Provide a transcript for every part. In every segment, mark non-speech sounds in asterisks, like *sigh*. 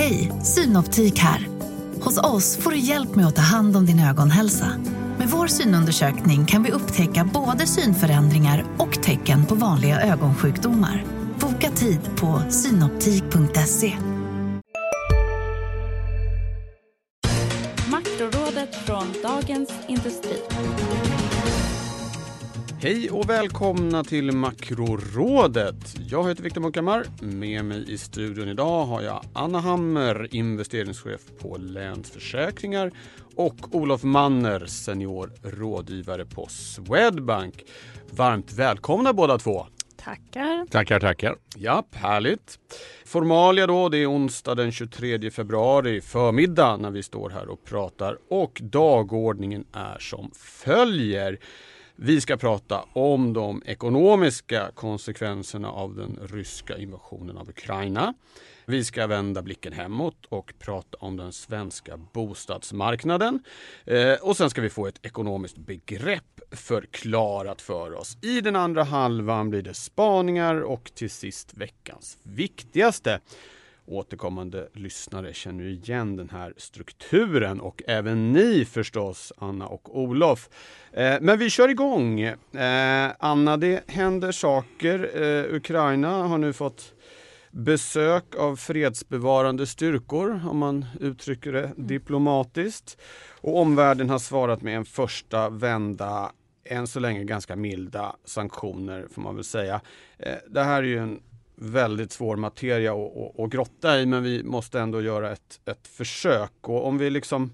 Hej, Synoptik här. Hos oss får du hjälp med att ta hand om din ögonhälsa. Med vår synundersökning kan vi upptäcka både synförändringar och tecken på vanliga ögonsjukdomar. Boka tid på synoptik.se. Makrorådet från Dagens Industri. Hej och välkomna till Makrorådet. Jag heter Viktor Munkhammar. Med mig i studion idag har jag Anna Hammer, investeringschef på Länsförsäkringar och Olof Manner, senior rådgivare på Swedbank. Varmt välkomna båda två. Tackar. Tackar, tackar. Ja, härligt. Formalia då, det är onsdag den 23 februari förmiddag när vi står här och pratar och dagordningen är som följer. Vi ska prata om de ekonomiska konsekvenserna av den ryska invasionen av Ukraina. Vi ska vända blicken hemåt och prata om den svenska bostadsmarknaden. Eh, och sen ska vi få ett ekonomiskt begrepp förklarat för oss. I den andra halvan blir det spaningar och till sist veckans viktigaste. Återkommande lyssnare känner igen den här strukturen och även ni förstås, Anna och Olof. Eh, men vi kör igång. Eh, Anna, det händer saker. Eh, Ukraina har nu fått besök av fredsbevarande styrkor, om man uttrycker det diplomatiskt. Och omvärlden har svarat med en första vända än så länge ganska milda sanktioner får man väl säga. Det här är ju en väldigt svår materia att grotta i men vi måste ändå göra ett, ett försök. Och om vi liksom,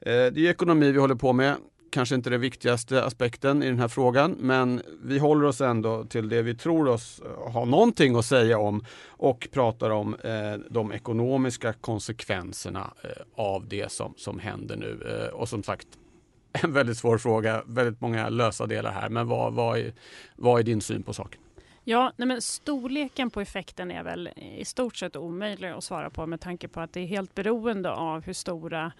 eh, det är ekonomi vi håller på med, kanske inte den viktigaste aspekten i den här frågan men vi håller oss ändå till det vi tror oss eh, ha någonting att säga om och pratar om eh, de ekonomiska konsekvenserna eh, av det som, som händer nu. Eh, och som sagt, *laughs* en väldigt svår fråga, väldigt många lösa delar här men vad, vad, är, vad är din syn på saken? Ja, nej men storleken på effekten är väl i stort sett omöjlig att svara på med tanke på att det är helt beroende av hur stora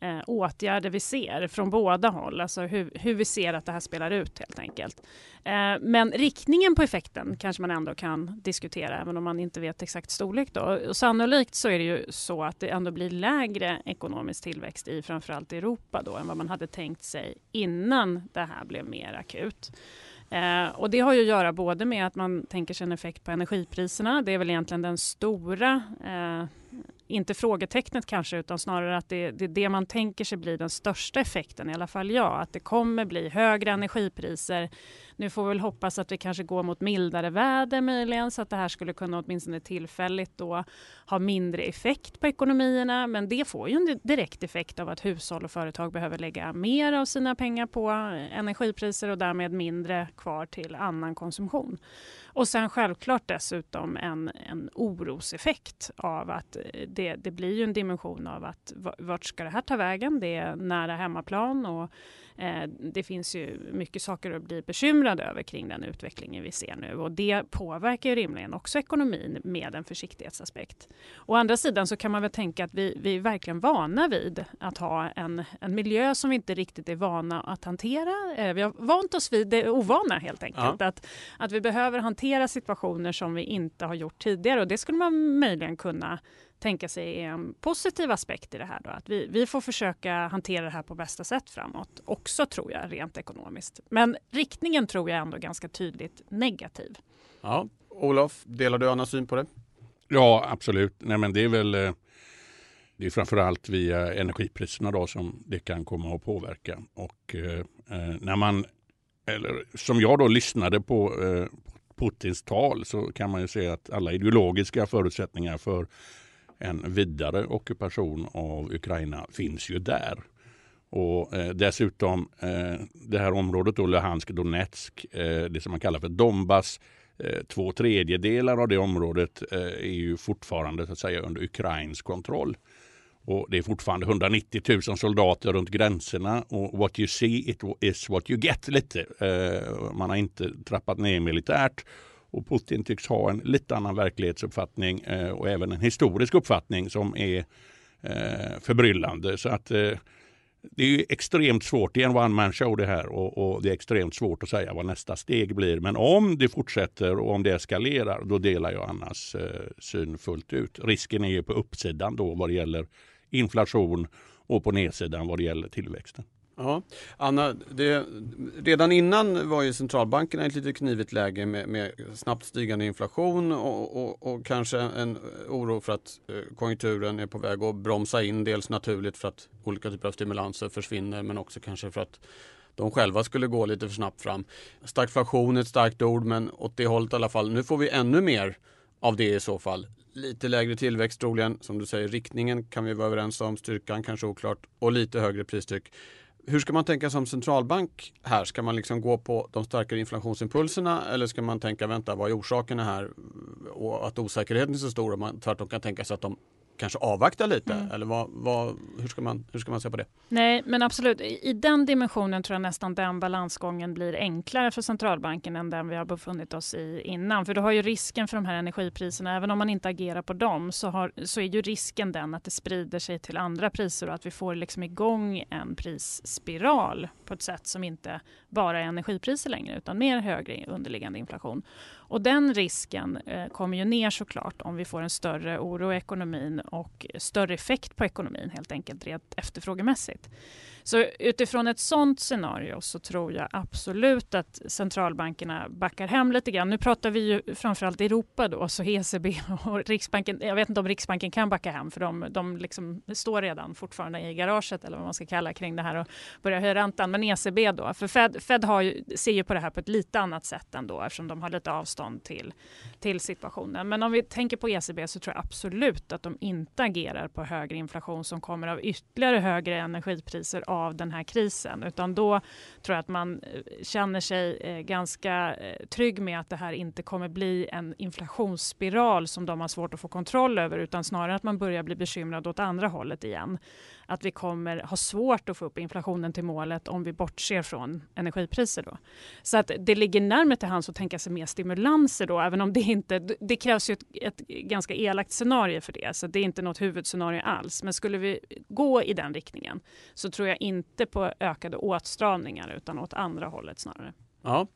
eh, åtgärder vi ser från båda håll, alltså hur, hur, vi ser att det här spelar ut helt enkelt. Eh, men riktningen på effekten kanske man ändå kan diskutera även om man inte vet exakt storlek. Då. Och sannolikt så är det ju så att det ändå blir lägre ekonomisk tillväxt i framförallt Europa då än vad man hade tänkt sig innan det här blev mer akut. Eh, och det har ju att göra både med att man tänker sig en effekt på energipriserna. Det är väl egentligen den stora, eh, inte frågetecknet kanske, utan snarare att det, det är det man tänker sig blir den största effekten, i alla fall jag. Att det kommer bli högre energipriser nu får vi väl hoppas att vi kanske går mot mildare väder möjligen så att det här skulle kunna åtminstone tillfälligt då ha mindre effekt på ekonomierna. Men det får ju en direkt effekt av att hushåll och företag behöver lägga mer av sina pengar på energipriser och därmed mindre kvar till annan konsumtion. Och sen självklart dessutom en, en oroseffekt av att eh, det, det blir ju en dimension av att vart ska det här ta vägen? Det är nära hemmaplan och det finns ju mycket saker att bli bekymrad över kring den utvecklingen vi ser nu och det påverkar ju rimligen också ekonomin med en försiktighetsaspekt. Å andra sidan så kan man väl tänka att vi, vi är verkligen vana vid att ha en, en miljö som vi inte riktigt är vana att hantera. Eh, vi har vant oss vid det ovana helt enkelt. Ja. Att, att vi behöver hantera situationer som vi inte har gjort tidigare och det skulle man möjligen kunna tänka sig är en positiv aspekt i det här. Då, att vi, vi får försöka hantera det här på bästa sätt framåt. Också tror jag rent ekonomiskt. Men riktningen tror jag ändå ganska tydligt negativ. Ja, Olof, delar du Annas syn på det? Ja, absolut. Nej, men det är väl eh, det är framförallt via energipriserna då som det kan komma att påverka. Och eh, eh, när man, eller som jag då lyssnade på eh, Putins tal så kan man ju se att alla ideologiska förutsättningar för en vidare ockupation av Ukraina finns ju där. Och eh, dessutom eh, det här området då, Luhansk Donetsk, eh, det som man kallar för Donbass, eh, två tredjedelar av det området eh, är ju fortfarande så att säga under ukrainsk kontroll. Och det är fortfarande 190 000 soldater runt gränserna och what you see it is what you get lite. Eh, man har inte trappat ner militärt och Putin tycks ha en lite annan verklighetsuppfattning eh, och även en historisk uppfattning som är eh, förbryllande. Så att eh, det är extremt svårt, det är en one man show det här och, och, det är extremt svårt att säga vad nästa steg blir. Men om det fortsätter och om det eskalerar, då delar jag Annas eh, syn fullt ut. Risken är ju på uppsidan då vad det gäller inflation och på nedsidan vad det gäller tillväxten. Ja. Anna, det, redan innan var ju centralbankerna i ett lite knivigt läge med, med snabbt stigande inflation och, och, och, kanske en oro för att eh, konjunkturen är på väg att bromsa in. Dels naturligt för att olika typer av stimulanser försvinner men också kanske för att de själva skulle gå lite för snabbt fram. Stagflation är ett starkt ord men åt det hållet i alla fall. Nu får vi ännu mer av det i så fall. Lite lägre tillväxt troligen. Som du säger, riktningen kan vi vara överens om. Styrkan kanske oklart och lite högre pristryck. Hur ska man tänka som centralbank här? Ska man liksom gå på de starkare inflationsimpulserna eller ska man tänka vänta vad är orsakerna här och att osäkerheten är så stor och man tvärtom kan tänka sig att de kanske avvakta lite? Mm. Eller vad, vad, hur, ska man, hur ska man se på det? Nej, men absolut. I den dimensionen tror jag nästan den balansgången blir enklare för centralbanken än den vi har befunnit oss i innan. För du har ju risken för de här energipriserna, även om man inte agerar på dem, så, har, så är ju risken den att det sprider sig till andra priser och att vi får liksom igång en prisspiral på ett sätt som inte bara är energipriser längre, utan mer högre underliggande inflation. Och den risken eh, kommer ju ner såklart om vi får en större oro i ekonomin och större effekt på ekonomin helt enkelt rent efterfrågemässigt. Så utifrån ett sånt scenario så tror jag absolut att centralbankerna backar hem lite grann. Nu pratar vi ju framförallt Europa då, så ECB och Riksbanken. Jag vet inte om Riksbanken kan backa hem för de, de liksom står redan fortfarande i garaget eller vad man ska kalla kring det här och börjar höja räntan. Men ECB då, för Fed, Fed har ju, ser ju på det här på ett lite annat sätt ändå eftersom de har lite avstånd till, till situationen. Men om vi tänker på ECB så tror jag absolut att de inte agerar på högre inflation som kommer av ytterligare högre energipriser av den här krisen. Utan då tror jag att man eh, känner sig eh, ganska eh, trygg med att det här inte kommer bli en inflationsspiral som de har svårt att få kontroll över utan snarare att man börjar bli bekymrad åt andra hållet igen att vi kommer ha svårt att få upp inflationen till målet om vi bortser från energipriser. Då. Så att det ligger närmare till hands att tänka sig mer stimulanser då, även om det inte... Det krävs ju ett, ett ganska elakt scenario för det, så det är inte något huvudscenario alls. Men skulle vi gå i den riktningen så tror jag inte på ökade åtstramningar utan åt andra hållet snarare. Ja.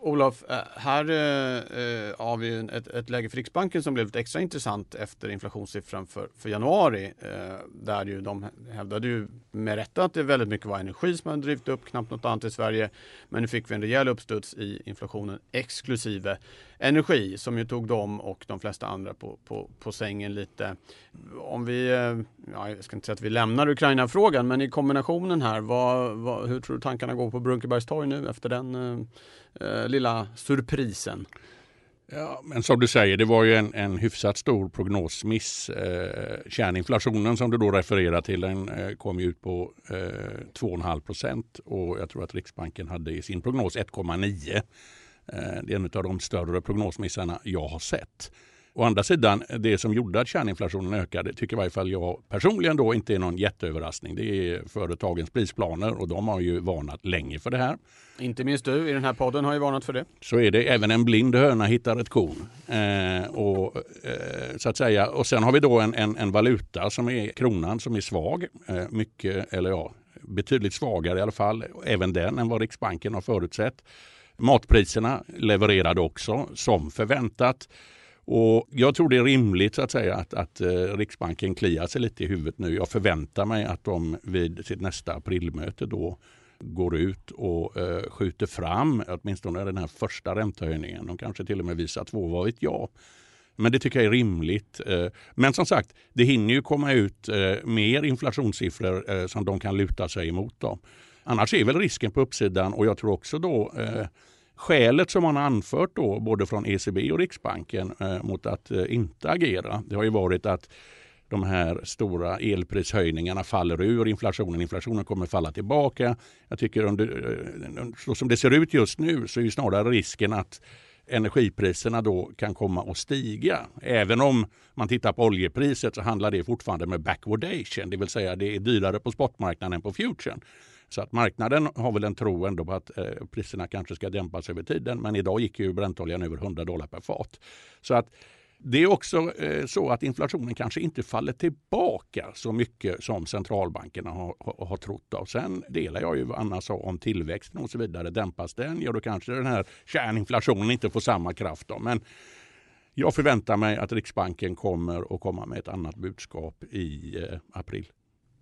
Olof, eh, här eh, eh, har vi ett, ett läge för Riksbanken som blev extra intressant efter inflationssiffran för, för januari. Eh, där ju de hävdade ju med rätta att det väldigt mycket var energi som hade drivit upp, knappt något annat i Sverige. Men nu fick vi en rejäl uppstuds i inflationen exklusive energi som ju tog dem och de flesta andra på, på, på sängen lite. Om vi, eh, ja, jag ska inte säga att vi lämnar Ukraina-frågan, men i kombinationen här, vad, vad, hur tror du tankarna går på Brunkebergstorg nu efter den eh, lilla surprisen? Ja, men som du säger, det var ju en, en hyfsat stor prognosmiss. Eh, kärninflationen som du då refererar till den eh, kom ut på eh, 2,5 procent och jag tror att Riksbanken hade i sin prognos 1,9. Eh, det är en av de större prognosmissarna jag har sett. Å andra sidan, det som gjorde att kärninflationen ökade tycker i varje fall jag personligen då inte är någon jätteöverraskning. Det är företagens prisplaner och de har ju varnat länge för det här. Inte minst du i den här podden har ju varnat för det. Så är det. Även en blind höna hittar ett korn. Eh, och, eh, så att säga. och sen har vi då en, en, en valuta som är kronan som är svag. Eh, mycket, eller ja, betydligt svagare i alla fall. Även den än vad Riksbanken har förutsett. Matpriserna levererade också som förväntat. Och jag tror det är rimligt så att säga att, att eh, Riksbanken kliar sig lite i huvudet nu. Jag förväntar mig att de vid sitt nästa aprilmöte då går ut och eh, skjuter fram åtminstone den här första räntehöjningen. De kanske till och med visar två, vad vet jag. Men det tycker jag är rimligt. Eh. Men som sagt, det hinner ju komma ut eh, mer inflationssiffror eh, som de kan luta sig emot. Då. Annars är väl risken på uppsidan och jag tror också då Skälet som man har anfört då, både från ECB och Riksbanken eh, mot att eh, inte agera, det har ju varit att de här stora elprishöjningarna faller ur inflationen. Inflationen kommer falla tillbaka. Jag tycker under, eh, så som det ser ut just nu så är ju snarare risken att energipriserna då kan komma att stiga. Även om man tittar på oljepriset så handlar det fortfarande med backwardation, det vill säga det är dyrare på spotmarknaden än på futuren. Så att marknaden har väl en tro ändå på att eh, priserna kanske ska dämpas över tiden. Men idag gick ju bräntoljan över 100 dollar per fat. Så att Det är också eh, så att inflationen kanske inte faller tillbaka så mycket som centralbankerna har, har, har trott. Av. Sen delar jag ju vad Anna sa om tillväxten och så vidare. Dämpas den, ja då kanske den här kärninflationen inte får samma kraft. Då. Men jag förväntar mig att Riksbanken kommer att komma med ett annat budskap i eh, april.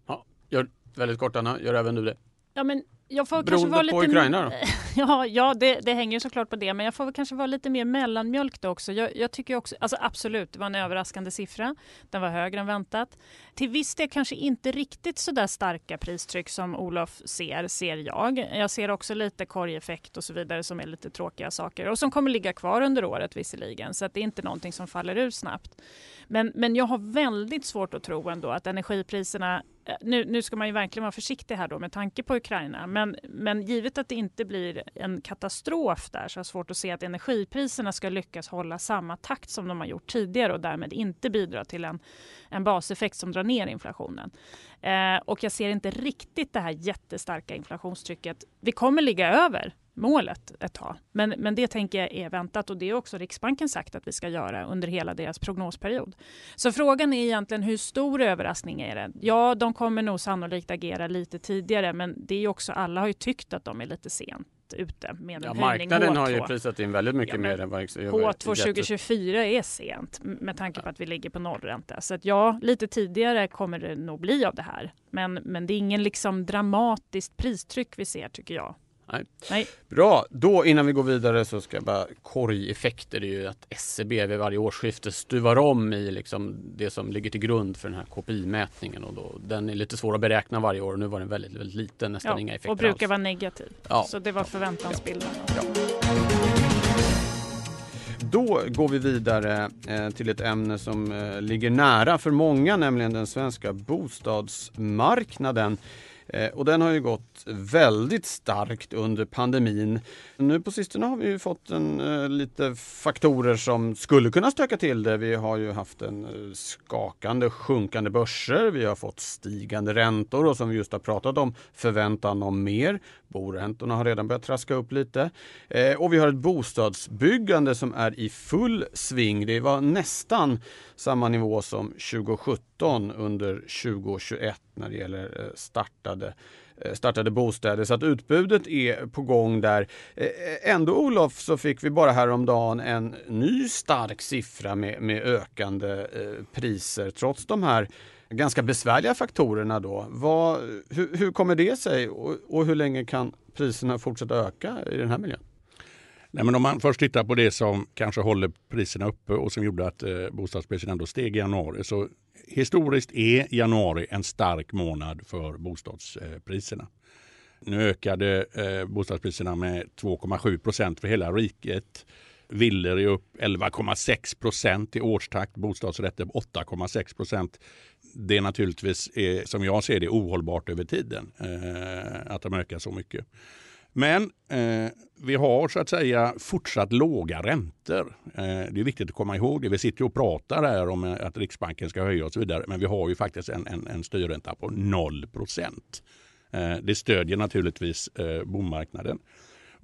Ja, gör väldigt kort Anna, gör även du det? Ja, men jag får Beroende kanske vara på lite... Ukraina då? *laughs* Ja, ja det, det hänger såklart på det, men jag får väl kanske vara lite mer mellanmjölk då också. Jag, jag tycker också, alltså absolut, det var en överraskande siffra. Den var högre än väntat. Till viss del kanske inte riktigt så där starka pristryck som Olof ser, ser jag. Jag ser också lite korgeffekt och så vidare som är lite tråkiga saker och som kommer ligga kvar under året visserligen, så att det är inte någonting som faller ur snabbt. Men, men jag har väldigt svårt att tro ändå att energipriserna eh, nu, nu ska man ju verkligen vara försiktig här då med tanke på Ukraina, men, men givet att det inte blir en katastrof där så har jag svårt att se att energipriserna ska lyckas hålla samma takt som de har gjort tidigare och därmed inte bidra till en, en baseffekt som drar ner inflationen. Eh, och jag ser inte riktigt det här jättestarka inflationstrycket. Vi kommer ligga över målet ett tag. Men, men det tänker jag är väntat och det är också Riksbanken sagt att vi ska göra under hela deras prognosperiod. Så frågan är egentligen hur stor överraskning är det? Ja, de kommer nog sannolikt agera lite tidigare, men det är också alla har ju tyckt att de är lite ute med en ja, höjning Marknaden H2. har ju prisat in väldigt mycket Ja, mer än vad H2 2024 är sent med tanke på att vi ligger på nollränta. Så att ja, lite tidigare kommer det nog bli av det här. Men, men det är ingen liksom dramatiskt pristryck vi ser tycker jag. Nej. Nej. Bra, då innan vi går vidare så ska jag bara korgeffekter. Det är ju att SCB vid varje årsskifte stuvar om i liksom det som ligger till grund för den här KPI-mätningen och då, den är lite svår att beräkna varje år. Nu var den väldigt, väldigt liten, nästan Ja, inga effekter och brukar alls. vara negativ. Ja. Så det var förväntansbilden. Då går vi vidare eh, till ett ämne som eh, ligger nära för många, nämligen den svenska bostadsmarknaden. Eh, och den har ju gått väldigt starkt under pandemin. Nu på sistone har vi ju fått en, eh, lite faktorer som skulle kunna stöka till det. Vi har ju haft en eh, skakande sjunkande börser. Vi har fått stigande räntor och som vi just har pratat om förväntan om mer. Boräntorna har redan börjat traska upp lite. Och vi har ett bostadsbyggande som är i full sving. Det var nästan samma nivå som 2017 under 2021 när det gäller eh, startade eh, startade bostäder så att utbudet är på gång där. Eh, ändå Olof så fick vi bara häromdagen en ny stark siffra med, med ökande priser trots de här ganska besvärliga faktorerna då. Vad, hur, hur kommer det sig och, och hur länge kan priserna fortsätta öka i den här miljön? Nej, men om man först tittar på det som kanske håller priserna uppe och som gjorde att eh, bostadspriserna ändå steg i januari. Så historiskt är januari en stark månad för bostadspriserna. Nu ökade eh, bostadspriserna med 2,7 procent för hela riket. Villor är upp 11,6 procent i årstakt, bostadsrätter 8,6 procent. Det är naturligtvis, eh, som jag ser det, ohållbart över tiden eh, att de ökar så mycket. Men eh, vi har så att säga fortsatt låga räntor. Eh, det är viktigt att komma ihåg det. Vi sitter och pratar här om eh, att Riksbanken ska höja och så vidare. Men vi har ju faktiskt en, en, en styrränta på 0 procent. Eh, det stödjer naturligtvis eh, bomarknaden.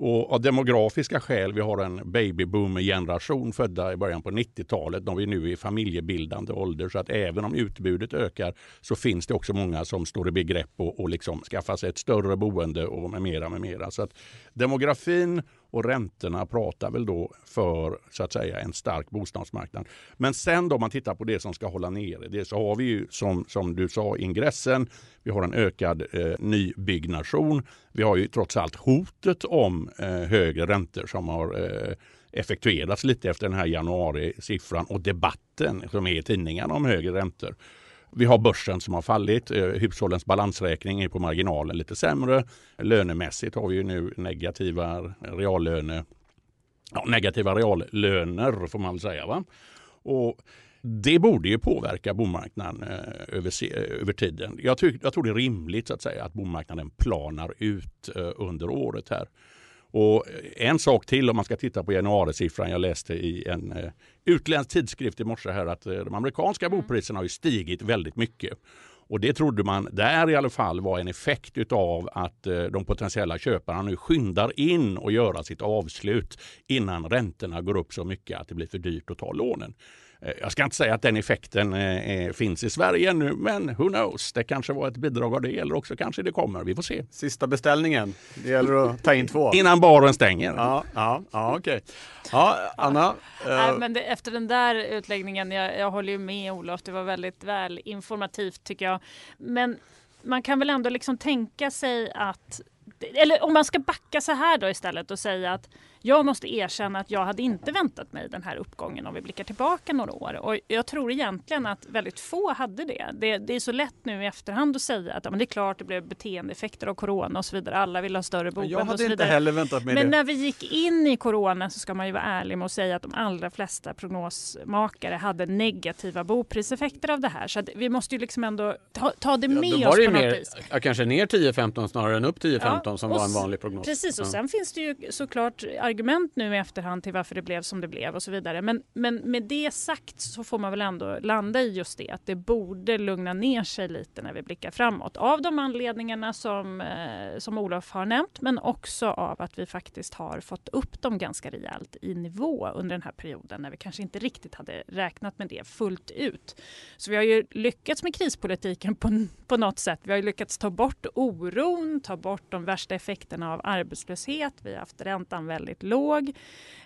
Och av demografiska skäl, vi har en babyboom-generation födda i början på 90-talet. De är nu i familjebildande ålder. Så att även om utbudet ökar så finns det också många som står i begrepp att och liksom skaffa sig ett större boende och med mera. Med mera. Så att demografin och räntorna pratar väl då för så att säga en stark bostadsmarknad. Men sen då om man tittar på det som ska hålla nere det så har vi ju som, som du sa ingressen. Vi har en ökad eh, nybyggnation. Vi har ju trots allt hotet om eh, högre räntor som har eh, effektuerats lite efter den här januari-siffran och debatten som är i tidningarna om högre räntor. Vi har börsen som har fallit. Eh, hushållens balansräkning är på marginalen lite sämre. Lönemässigt har vi ju nu negativa reallöne ja, negativa reallöner får man väl säga. Va? Och det borde ju påverka bomarknaden eh, över, över tiden. Jag, tyck, jag tror det är rimligt så att säga att bomarknaden planar ut eh, under året här. Och en sak till om man ska titta på januarisiffran. Jag läste i en eh, utländsk tidskrift i morse här att eh, de amerikanska bopriserna har ju stigit väldigt mycket. Och det trodde man där i alla fall var en effekt utav att eh, de potentiella köparna nu skyndar in och göra sitt avslut innan räntorna går upp så mycket att det blir för dyrt att ta lånen. Eh, jag ska inte säga att den effekten eh, finns i Sverige ännu, men who knows? Det kanske var ett bidrag av det eller också kanske det kommer. Vi får se. Sista beställningen. Det gäller att ta in två. Innan baren stänger. Ja, ja, ja okej. Okay. Ja, Anna. Nej, men det, efter den där utläggningen, jag, jag håller ju med Olof, det var väldigt väl informativt tycker jag. Men man kan väl ändå liksom tänka sig att eller om man ska backa så här då istället och säga att jag måste erkänna att jag hade inte väntat mig den här uppgången om vi blickar tillbaka några år. Och jag tror egentligen att väldigt få hade det. Det, det är så lätt nu i efterhand att säga att ja, men det är klart det blev beteendeeffekter av corona och så vidare. Alla vill ha större boende Jag hade och så inte heller väntat mig men det. när vi gick in i corona så ska man ju vara ärlig med att säga att de allra flesta prognosmakare hade negativa bopriseffekter av det här. Så vi måste ju liksom ändå ta, ta det med ja, oss på något mer, vis. Kanske ner 10-15 snarare än upp 10-15 Ja, som var en vanlig prognos. Precis, och sen finns det ju såklart argument nu i efterhand till varför det blev som det blev och så vidare. Men, men med det sagt så får man väl ändå landa i just det att det borde lugna ner sig lite när vi blickar framåt. Av de anledningarna som, eh, som Olof har nämnt men också av att vi faktiskt har fått upp dem ganska rejält i nivå under den här perioden när vi kanske inte riktigt hade räknat med det fullt ut. Så vi har ju lyckats med krispolitiken på, på något sätt. Vi har ju lyckats ta bort oron, ta bort de värsta effekterna av arbetslöshet. Vi har haft räntan väldigt låg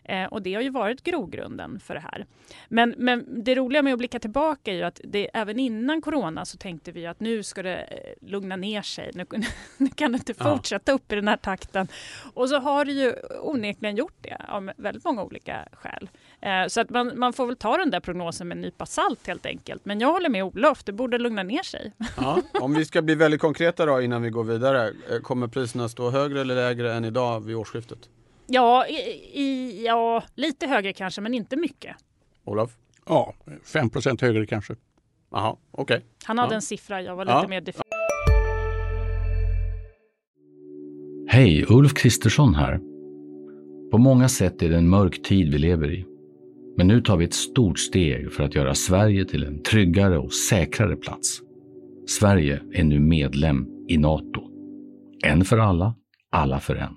eh, och det har ju varit grogrunden för det här. Men, men det roliga med att blicka tillbaka är ju att det, även innan corona så tänkte vi att nu ska det eh, lugna ner sig. Nu, *laughs* nu kan det inte fortsätta upp i den här takten. Och så har det ju onekligen gjort det av väldigt många olika skäl. Eh, så att man, man får väl ta den där prognosen med en nypa salt helt enkelt. Men jag håller med Olof, det borde lugna ner sig. *laughs* Ja, om vi ska bli väldigt konkreta då innan vi går vidare. eh, Kommer priserna stå högre eller lägre än idag vid årsskiftet? Ja, i, i, ja lite högre kanske, men inte mycket. Olof? Ja, 5% högre kanske. Jaha, okej. Han hade Ja. en siffra, jag var lite Ja. mer diffus. Hej, Ulf Kristersson här. På många sätt är det en mörk tid vi lever i. Men nu tar vi ett stort steg för att göra Sverige till en tryggare och säkrare plats. Sverige är nu medlem i Nato. En för alla, alla för en.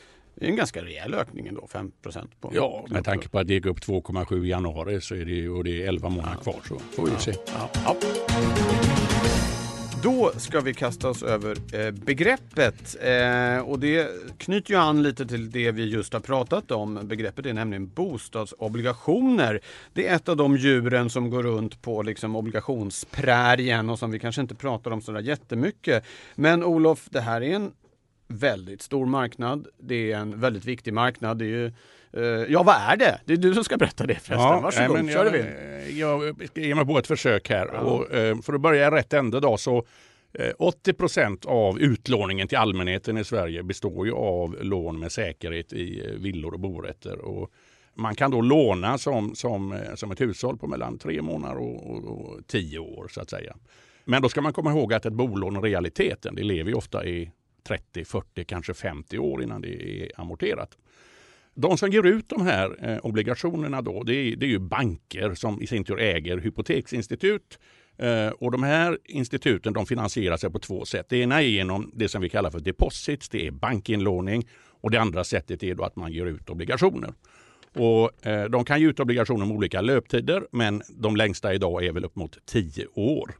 En, Mm. en ganska rejäl ökning ändå, 5 procent. Ja, med tanke på att det gick upp 2,7 i januari så är det, och det är 11 månader kvar så får vi se. Ja, ja. Då ska vi kasta oss över eh, begreppet eh, och det knyter ju an lite till det vi just har pratat om. Begreppet är nämligen bostadsobligationer. Det är ett av de djuren som går runt på liksom obligationsprärien och som vi kanske inte pratar om sådär jättemycket. Men Olof, det här är en väldigt stor marknad. Det är en väldigt viktig marknad. Det är ju, eh, ja, vad är det? Det är du som ska berätta det förresten. Varsågod, nej, men kör jag, jag ska ge mig på ett försök här. Och, eh, för att börja i rätt ände då så eh, 80 procent av utlåningen till allmänheten i Sverige består ju av lån med säkerhet i eh, villor och borätter. Och man kan då låna som, som, eh, som ett hushåll på mellan tre månader och, och, och tio år så att säga. Men då ska man komma ihåg att ett bolån i realiteten, det lever ju ofta i 30, 40, kanske 50 år innan det är amorterat. De som ger ut de här eh, obligationerna då, det är, det är ju banker som i sin tur äger hypoteksinstitut. Eh, och de här instituten de finansierar sig på två sätt. Det ena är genom det som vi kallar för deposits, det är bankinlåning. Och det andra sättet är då att man ger ut obligationer. Och, eh, de kan ge ut obligationer med olika löptider, men de längsta idag är väl upp mot 10 år.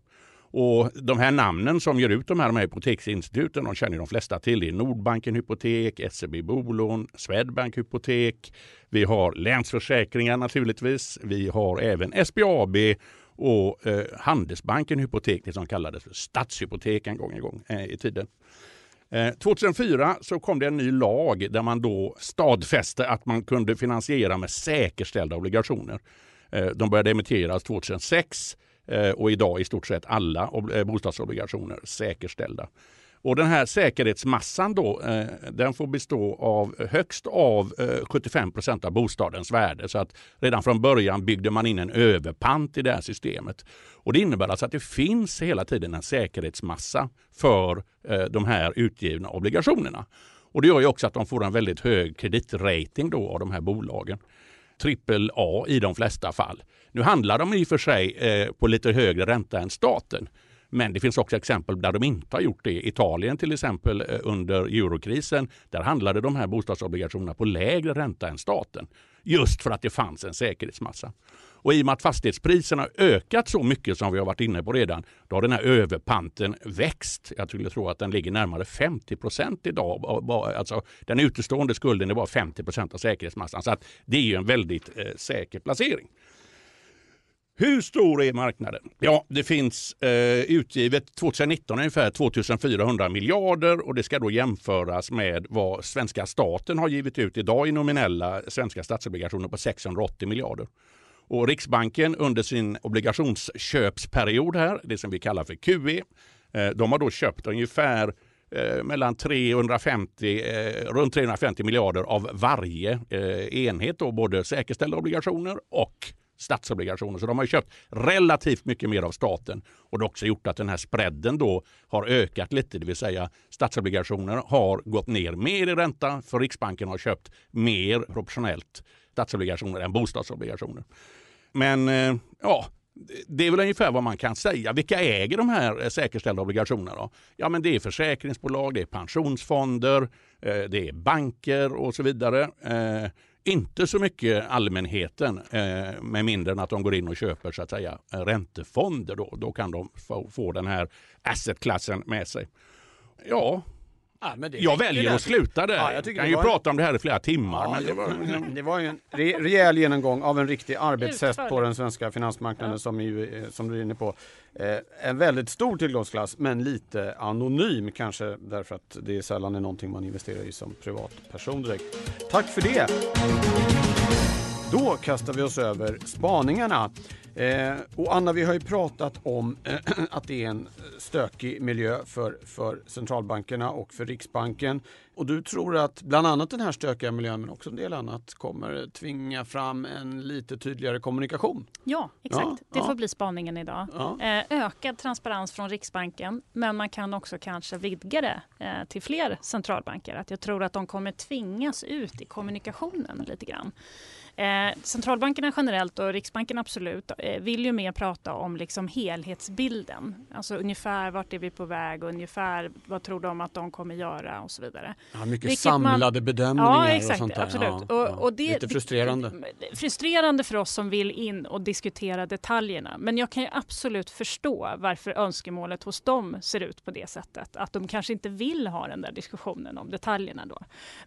Och de här namnen som ger ut de här, de här hypoteksinstituten, de känner de flesta till. Det är Nordbanken Hypotek, SEB Bolån, Swedbank Hypotek. Vi har Länsförsäkringar naturligtvis. Vi har även SBAB och eh, Handelsbanken Hypotek, det som kallades för Stadshypotek en gång, en gång eh, i tiden. Eh, 2004 så kom det en ny lag där man då stadfäste att man kunde finansiera med säkerställda obligationer. Eh, de började emitteras 2006 Eh, och idag i stort sett alla eh, bostadsobligationer säkerställda. Och den här säkerhetsmassan då, eh, den får bestå av högst av 75 procent av bostadens värde. Så att redan från början byggde man in en överpant i det här systemet. Och det innebär alltså att det finns hela tiden en säkerhetsmassa för de här utgivna obligationerna. Och det gör ju också att de får en väldigt hög kreditrating då av de här bolagen. Trippel A i de flesta fall. Nu handlar de i och för sig eh, på lite högre ränta än staten. Men det finns också exempel där de inte har gjort det. Italien till exempel eh, under eurokrisen, där handlade de här bostadsobligationerna på lägre ränta än staten. Just för att det fanns en säkerhetsmassa. Och i och med att fastighetspriserna ökat så mycket som vi har varit inne på redan, då har den här överpanten växt. Jag skulle tro att den ligger närmare 50 procent idag. Alltså, den utestående skulden är bara 50 procent av säkerhetsmassan. Så att det är ju en väldigt eh, säker placering. Hur stor är marknaden? Ja, det finns eh, utgivet 2019 ungefär 2400 miljarder och det ska då jämföras med vad svenska staten har givit ut idag i nominella svenska statsobligationer på 680 miljarder. Och Riksbanken under sin obligationsköpsperiod här, det som vi kallar för QE, eh, de har då köpt ungefär eh, mellan 350, eh, runt 350 miljarder av varje enhet, då, både säkerställda obligationer och statsobligationer. Så de har köpt relativt mycket mer av staten. Och det har också gjort att den här spreaden då har ökat lite, det vill säga statsobligationer har gått ner mer i ränta för Riksbanken har köpt mer proportionellt statsobligationer än bostadsobligationer. Men eh, ja, det är väl ungefär vad man kan säga. Vilka äger de här eh, säkerställda obligationerna? Då? Ja, men det är försäkringsbolag, det är pensionsfonder, eh, det är banker och så vidare. Eh, inte så mycket allmänheten eh, med mindre än att de går in och köper så att säga eh, räntefonder. Då, då kan de få den här assetklassen med sig. Ja, Ja, jag väljer det. att sluta där. Ja, jag kan ju prata om det här i flera timmar. Ja, men det, var... det var ju en re rejäl genomgång av en riktig arbetshäst på den svenska finansmarknaden som, ju, som du är inne på. Eh, en väldigt stor tillgångsklass men lite anonym kanske därför att det sällan är någonting man investerar i som privatperson direkt. Tack för det! Då kastar vi oss över spaningarna. Eh, och Anna, vi har ju pratat om eh, *clears throat* att det är en stökig miljö för, för centralbankerna och för Riksbanken. Och du tror att bland annat den här stökiga miljön men också en del annat kommer tvinga fram en lite tydligare kommunikation? Ja, exakt. Ja, det ja. får bli spaningen idag. Ja. Eh, ökad transparens från Riksbanken men man kan också kanske vidga det eh, till fler centralbanker. Att jag tror att de kommer tvingas ut i kommunikationen lite grann. Eh, centralbankerna generellt och Riksbanken absolut eh, vill ju mer prata om liksom helhetsbilden. Alltså ungefär vart är vi på väg och ungefär vad tror de att de kommer göra och så vidare. Ja, mycket Vilket samlade man, bedömningar ja, exakt, och sånt där. Absolut. Ja, och, och det, lite frustrerande. Frustrerande för oss som vill in och diskutera detaljerna. Men jag kan ju absolut förstå varför önskemålet hos dem ser ut på det sättet. Att de kanske inte vill ha den där diskussionen om detaljerna då.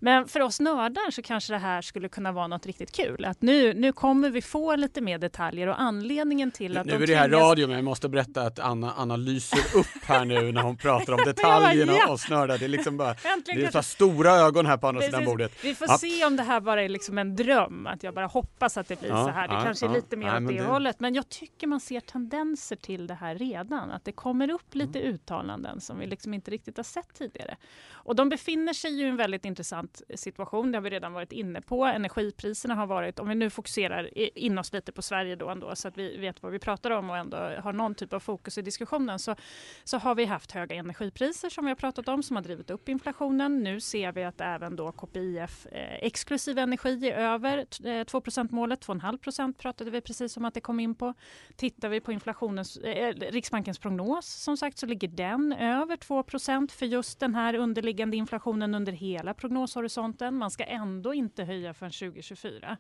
Men för oss nördar så kanske det här skulle kunna vara något riktigt kul att nu, nu kommer vi få lite mer detaljer och anledningen till att nu, de är det här radio men jag måste berätta att Anna, Anna lyser upp här nu när hon pratar om *laughs* detaljerna ja. och snörda. Det är liksom bara, Äntligen det är så stora ögon här på andra sidan bordet. Vi får ja. se om det här bara är liksom en dröm, att jag bara hoppas att det blir ja, så här. Det kanske är lite mer åt det, det hållet. Men jag tycker man ser tendenser till det här redan. Att det kommer upp lite mm. uttalanden som vi liksom inte riktigt har sett tidigare. Och de befinner sig i en väldigt intressant situation. Det har vi redan varit inne på. Energipriserna har varit, om vi nu fokuserar in oss lite på Sverige då ändå, så att vi vet vad vi pratar om och ändå har någon typ av fokus i diskussionen, så, så har vi haft höga energipriser som vi har pratat om, som har drivit upp inflationen. Nu ser vi att även då KPIF eh, exklusive energi är över eh, 2% målet 2,5% pratade vi precis om att det kom in på. Tittar vi på inflationens, eh, Riksbankens prognos, som sagt, så ligger den över 2% för just den här underliggande inflationen under hela prognoshorisonten. Man ska ändå inte höja förrän 2024.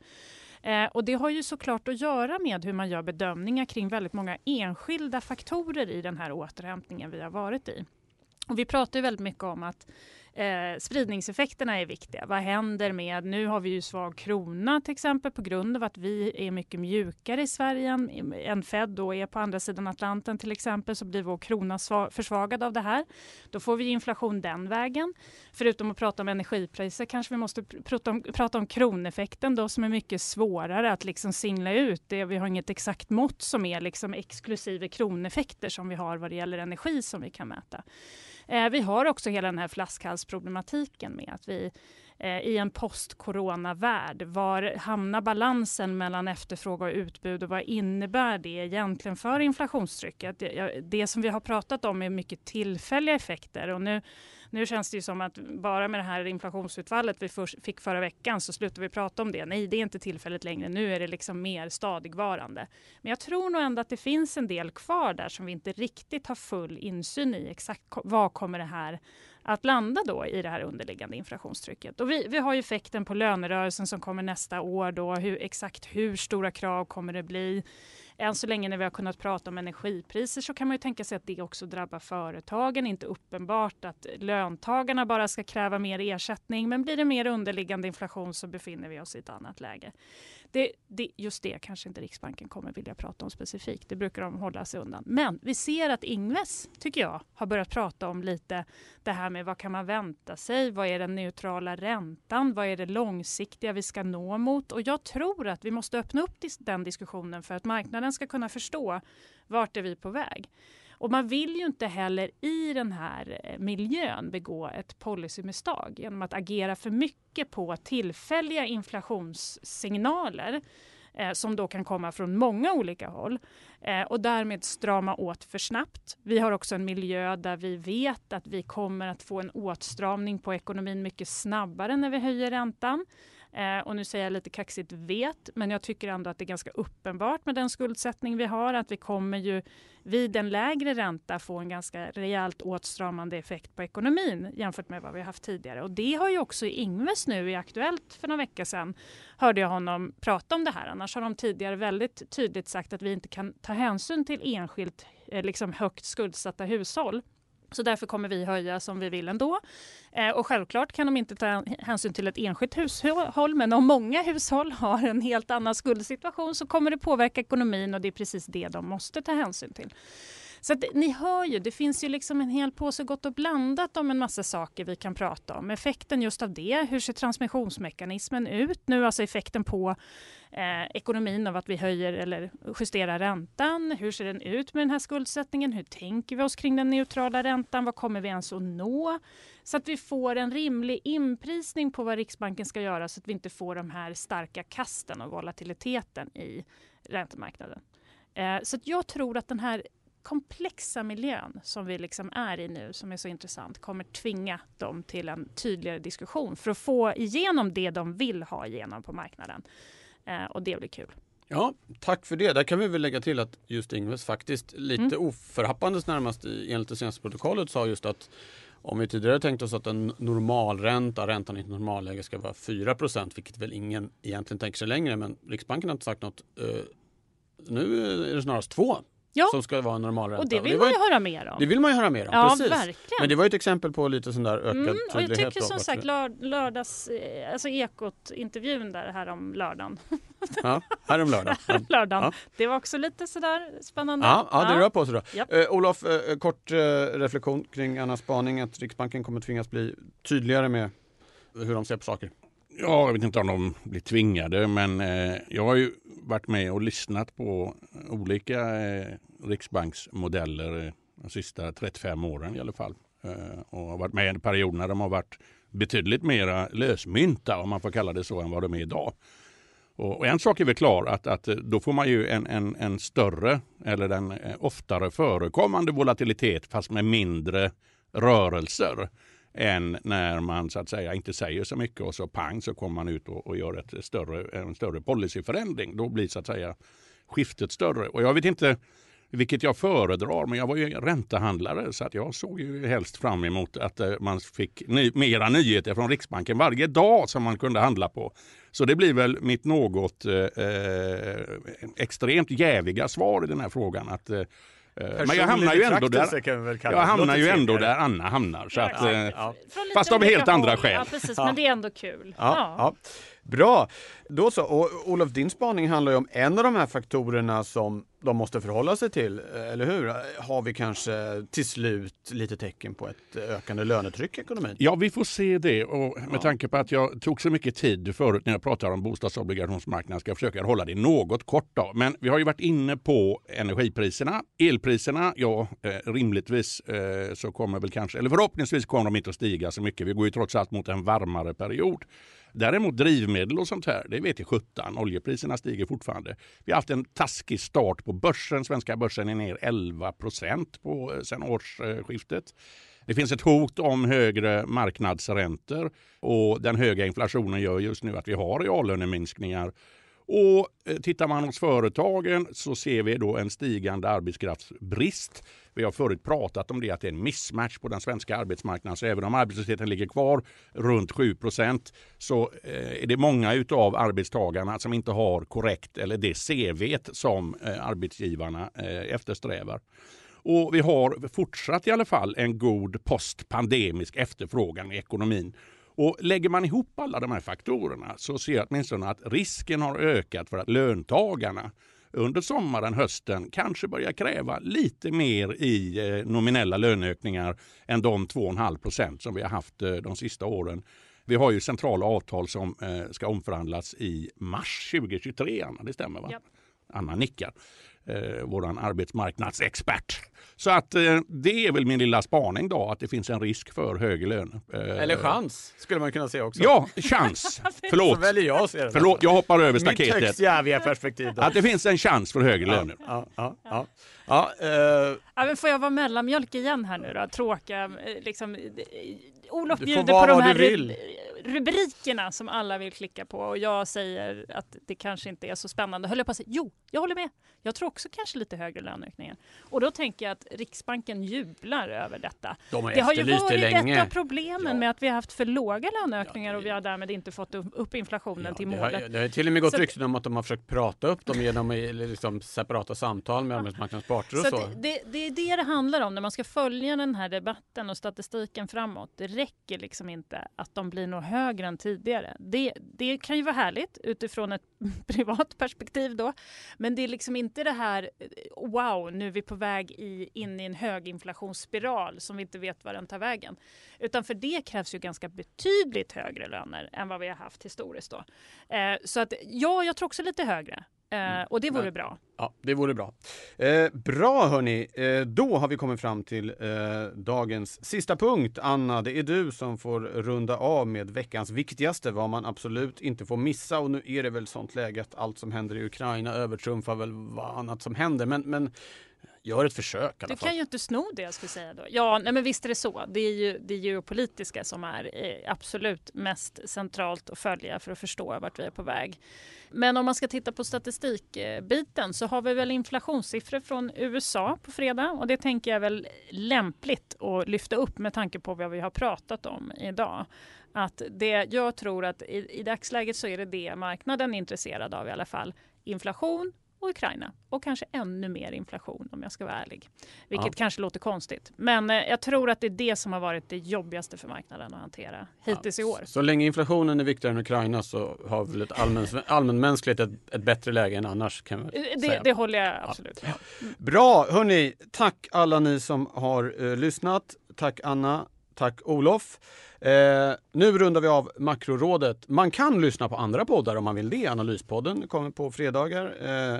Eh, och det har ju såklart att göra med hur man gör bedömningar kring väldigt många enskilda faktorer i den här återhämtningen vi har varit i. Och vi pratar ju väldigt mycket om att Eh, spridningseffekterna är viktiga. Vad händer med, nu har vi ju svag krona till exempel på grund av att vi är mycket mjukare i Sverige än, än Fed då är på andra sidan Atlanten till exempel så blir vår krona försvagad av det här. Då får vi inflation den vägen. Förutom att prata om energipriser kanske vi måste prata om, prata om kroneffekten då som är mycket svårare att liksom singla ut. Det, vi har inget exakt mått som är liksom exklusive kroneffekter som vi har vad det gäller energi som vi kan mäta. Eh, vi har också hela den här flaskhalsproblematiken med att vi eh, i en post-corona-värld. Var hamnar balansen mellan efterfrågan och utbud och vad innebär det egentligen för inflationstrycket? Det, det som vi har pratat om är mycket tillfälliga effekter och nu nu känns det ju som att bara med det här inflationsutfallet vi fick förra veckan så slutar vi prata om det. Nej, det är inte tillfälligt längre. Nu är det liksom mer stadigvarande. Men jag tror nog ändå att det finns en del kvar där som vi inte riktigt har full insyn i. Exakt vad kommer det här att landa då i det här underliggande inflationstrycket. Och vi, vi har ju effekten på lönerörelsen som kommer nästa år. Då, hur, exakt hur stora krav kommer det bli? Än så länge när vi har kunnat prata om energipriser så kan man ju tänka sig att det också drabbar företagen. Inte uppenbart att löntagarna bara ska kräva mer ersättning men blir det mer underliggande inflation så befinner vi oss i ett annat läge. Det, det, just det kanske inte Riksbanken kommer vilja prata om specifikt. Det brukar de hålla sig undan. Men vi ser att Ingves, tycker jag, har börjat prata om lite det här med vad kan man vänta sig? Vad är den neutrala räntan? Vad är det långsiktiga vi ska nå mot? Och jag tror att vi måste öppna upp den diskussionen för att marknaden ska kunna förstå vart är vi på väg. Och man vill ju inte heller i den här eh, miljön begå ett policymisstag genom att agera för mycket på tillfälliga inflationssignaler eh, som då kan komma från många olika håll eh, och därmed strama åt för snabbt. Vi har också en miljö där vi vet att vi kommer att få en åtstramning på ekonomin mycket snabbare när vi höjer räntan. Eh, och nu säger jag lite kaxigt vet, men jag tycker ändå att det är ganska uppenbart med den skuldsättning vi har att vi kommer ju vid en lägre ränta få en ganska rejält åtstramande effekt på ekonomin jämfört med vad vi haft tidigare. Och det har ju också Ingves nu i Aktuellt för några veckor sedan hörde jag honom prata om det här. Annars har de tidigare väldigt tydligt sagt att vi inte kan ta hänsyn till enskilt eh, liksom högt skuldsatta hushåll. Så därför kommer vi höja som vi vill ändå. Eh, och självklart kan de inte ta hänsyn till ett enskilt hushåll, men om många hushåll har en helt annan skuldsituation så kommer det påverka ekonomin och det är precis det de måste ta hänsyn till. Så att, ni hör ju, det finns ju liksom en hel påse gott och blandat om en massa saker vi kan prata om. Effekten just av det, hur ser transmissionsmekanismen ut nu? Alltså effekten på eh, ekonomin av att vi höjer eller justerar räntan. Hur ser den ut med den här skuldsättningen? Hur tänker vi oss kring den neutrala räntan? Vad kommer vi ens att nå? Så att vi får en rimlig inprisning på vad Riksbanken ska göra så att vi inte får de här starka kasten och volatiliteten i räntemarknaden. Eh, så jag tror att den här komplexa miljön som vi liksom är i nu, som är så intressant, kommer tvinga dem till en tydligare diskussion för att få igenom det de vill ha igenom på marknaden. Eh, och det blir kul. Ja, tack för det. Där kan vi väl lägga till att just Ingves faktiskt lite mm. oförhappandes närmast enligt det senaste protokollet sa just att om vi tidigare tänkt oss att en normalränta, räntan i ett normalläge ska vara 4% vilket väl ingen egentligen tänker sig längre, men Riksbanken har inte sagt något. Uh, nu är det snarast 2 ja. som ska vara en normalränta. Och det vill och det man ju höra mer om. Det vill man ju höra mer om, ja, precis. Verkligen. Men det var ett exempel på lite sån där ökad mm, tydlighet. Och jag tycker som sagt lörd, lördags, eh, alltså Ekot-intervjun där här om lördagen. Ja, här om lördag. *laughs* lördagen. Ja. Det var också lite sådär spännande. Ja, ja det rör på sig då. Yep. Uh, Olof, uh, kort uh, reflektion kring Annas spaning att Riksbanken kommer tvingas bli tydligare med hur de ser på saker. Ja, jag vet inte om de blir tvingade, men eh, jag har ju varit med och lyssnat på olika eh, riksbanksmodeller eh, de sista 35 åren i alla fall. Eh, och har varit med i en period när de har varit betydligt mer lösmynta, om man får kalla det så, än vad de är idag. Och, och en sak är väl klar, att, att eh, då får man ju en, en, en större eller en eh, oftare förekommande volatilitet fast med mindre rörelser än när man så att säga inte säger så mycket och så pang så kommer man ut och, och gör ett större, en större policyförändring. Då blir så att säga skiftet större. Och jag vet inte vilket jag föredrar, men jag var ju räntehandlare så att jag såg ju helst fram emot att eh, man fick ny, mera nyheter från Riksbanken varje dag som man kunde handla på. Så det blir väl mitt något eh, eh extremt jäviga svar i den här frågan. att Eh, men jag hamnar ju ändå där, jag hamnar ju ändå där Anna hamnar. Så att, ja, ja. Fast av helt andra skäl. Ja, precis, men det är ändå kul. Ja, Bra! Då så. Och Olof, din spaning handlar ju om en av de här faktorerna som de måste förhålla sig till, eller hur? Har vi kanske till slut lite tecken på ett ökande lönetryck i ekonomin? Ja, vi får se det. Och med ja. tanke på att jag tog så mycket tid förut när jag pratade om bostadsobligationsmarknaden ska jag försöka hålla det något kort. Då. Men vi har ju varit inne på energipriserna. Elpriserna, ja, eh, rimligtvis eh, så kommer väl kanske, eller förhoppningsvis kommer de inte att stiga så mycket. Vi går ju trots allt mot en varmare period. Däremot drivmedel och sånt här, det vet jag sjutton. Oljepriserna stiger fortfarande. Vi har haft en taskig start på börsen. Svenska börsen är ner 11 procent eh, sen sedan årsskiftet. Det finns ett hot om högre marknadsräntor och den höga inflationen gör just nu att vi har reallöneminskningar och eh, tittar man hos företagen så ser vi då en stigande arbetskraftsbrist. Vi har förut pratat om det att det är en mismatch på den svenska arbetsmarknaden. Så även om arbetslösheten ligger kvar runt 7 procent så eh, är det många av arbetstagarna som inte har korrekt eller det CV som eh, arbetsgivarna eftersträvar. Och vi har fortsatt i alla fall en god postpandemisk efterfrågan i ekonomin. Och lägger man ihop alla de här faktorerna så ser jag åtminstone att risken har ökat för att löntagarna under sommaren, hösten kanske börjar kräva lite mer i eh, nominella löneökningar än de 2,5 procent som vi har haft eh, de sista åren. Vi har ju centrala avtal som eh, ska omförhandlas i mars 2023, Anna. Det stämmer va? Ja. Anna nickar eh, vår arbetsmarknadsexpert. Så att eh, det är väl min lilla spaning då, att det finns en risk för högre lön. Eh, Eller chans, skulle man kunna säga också. Ja, chans. *laughs* Förlåt. Så väljer jag det. Förlåt, jag hoppar över staketet. Mitt högst jäviga perspektiv. Då. Att det finns en chans för högre löner. Ja, ja, ja. ja. ja, uh... ja men får jag vara mellanmjölk igen här nu då? Tråkiga, eh, liksom Olof bjuder på de här rubrikerna som alla vill klicka på och jag säger att det kanske inte är så spännande. Höll jag på att säga, jo, jag håller med. Jag tror också kanske lite högre löneökningar. Och då tänker jag att Riksbanken jublar över detta. De har det har ju varit länge. detta problemen ja. med att vi har haft för låga löneökningar ja, och vi har därmed inte fått upp inflationen ja, till målet. Det har, det har till och med gått rykten om att de har försökt prata upp dem genom liksom separata samtal med arbetsmarknadens parter och så. så. Det, det, är det det handlar om när man ska följa den här debatten och statistiken framåt. Det räcker liksom inte att de blir något högre än tidigare. Det, det kan ju vara härligt utifrån ett *laughs* privat perspektiv då. Men det är liksom inte det här wow, nu är vi på väg i, in i en höginflationsspiral som vi inte vet var den tar vägen. Utan för det krävs ju ganska betydligt högre löner än vad vi har haft historiskt då. Eh, så att ja, jag tror också lite högre. Eh, och det vore bra. Ja, det vore bra. Eh, bra hörni, eh, då har vi kommit fram till eh, dagens sista punkt. Anna, det är du som får runda av med veckans viktigaste, vad man absolut inte får missa. Och nu är det väl sånt läge att allt som händer i Ukraina övertrumfar väl vad annat som händer. Men, men Gör ett försök i alla Du kan ju inte sno det jag skulle säga då. Ja, nej, men visst är det så. Det är ju det geopolitiska som är eh, absolut mest centralt att följa för att förstå vart vi är på väg. Men om man ska titta på statistikbiten så har vi väl inflationssiffror från USA på fredag och det tänker jag väl lämpligt att lyfta upp med tanke på vad vi har pratat om idag. Att det, jag tror att i, i dagsläget så är det det marknaden är intresserad av i alla fall. Inflation och Ukraina och kanske ännu mer inflation om jag ska vara ärlig. Vilket ja. kanske låter konstigt. Men eh, jag tror att det är det som har varit det jobbigaste för marknaden att hantera hittills ja. i år. Så länge inflationen är viktigare än Ukraina så har väl ett allmän, *laughs* allmänmänskligt ett, ett bättre läge än annars kan man det, säga. Det håller jag absolut ja. Bra, hörni. Tack alla ni som har uh, lyssnat. Tack Anna. Tack Olof. Eh, nu rundar vi av Makrorådet. Man kan lyssna på andra poddar om man vill det. Analyspodden kommer på fredagar. Eh,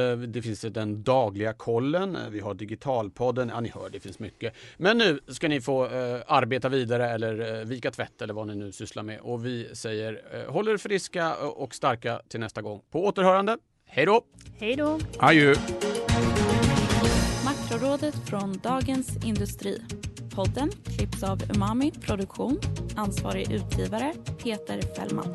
eh, det finns den dagliga kollen. Vi har Digitalpodden. Ja, ni hör, det finns mycket. Men nu ska ni få eh, arbeta vidare eller eh, vika tvätt eller vad ni nu sysslar med. Och vi säger eh, håll er friska och starka till nästa gång. På återhörande. Hej då! Hej då! Adjö! Makrorådet från Dagens Industri. Podden klipps av Umami Produktion. Ansvarig utgivare Peter Fällman.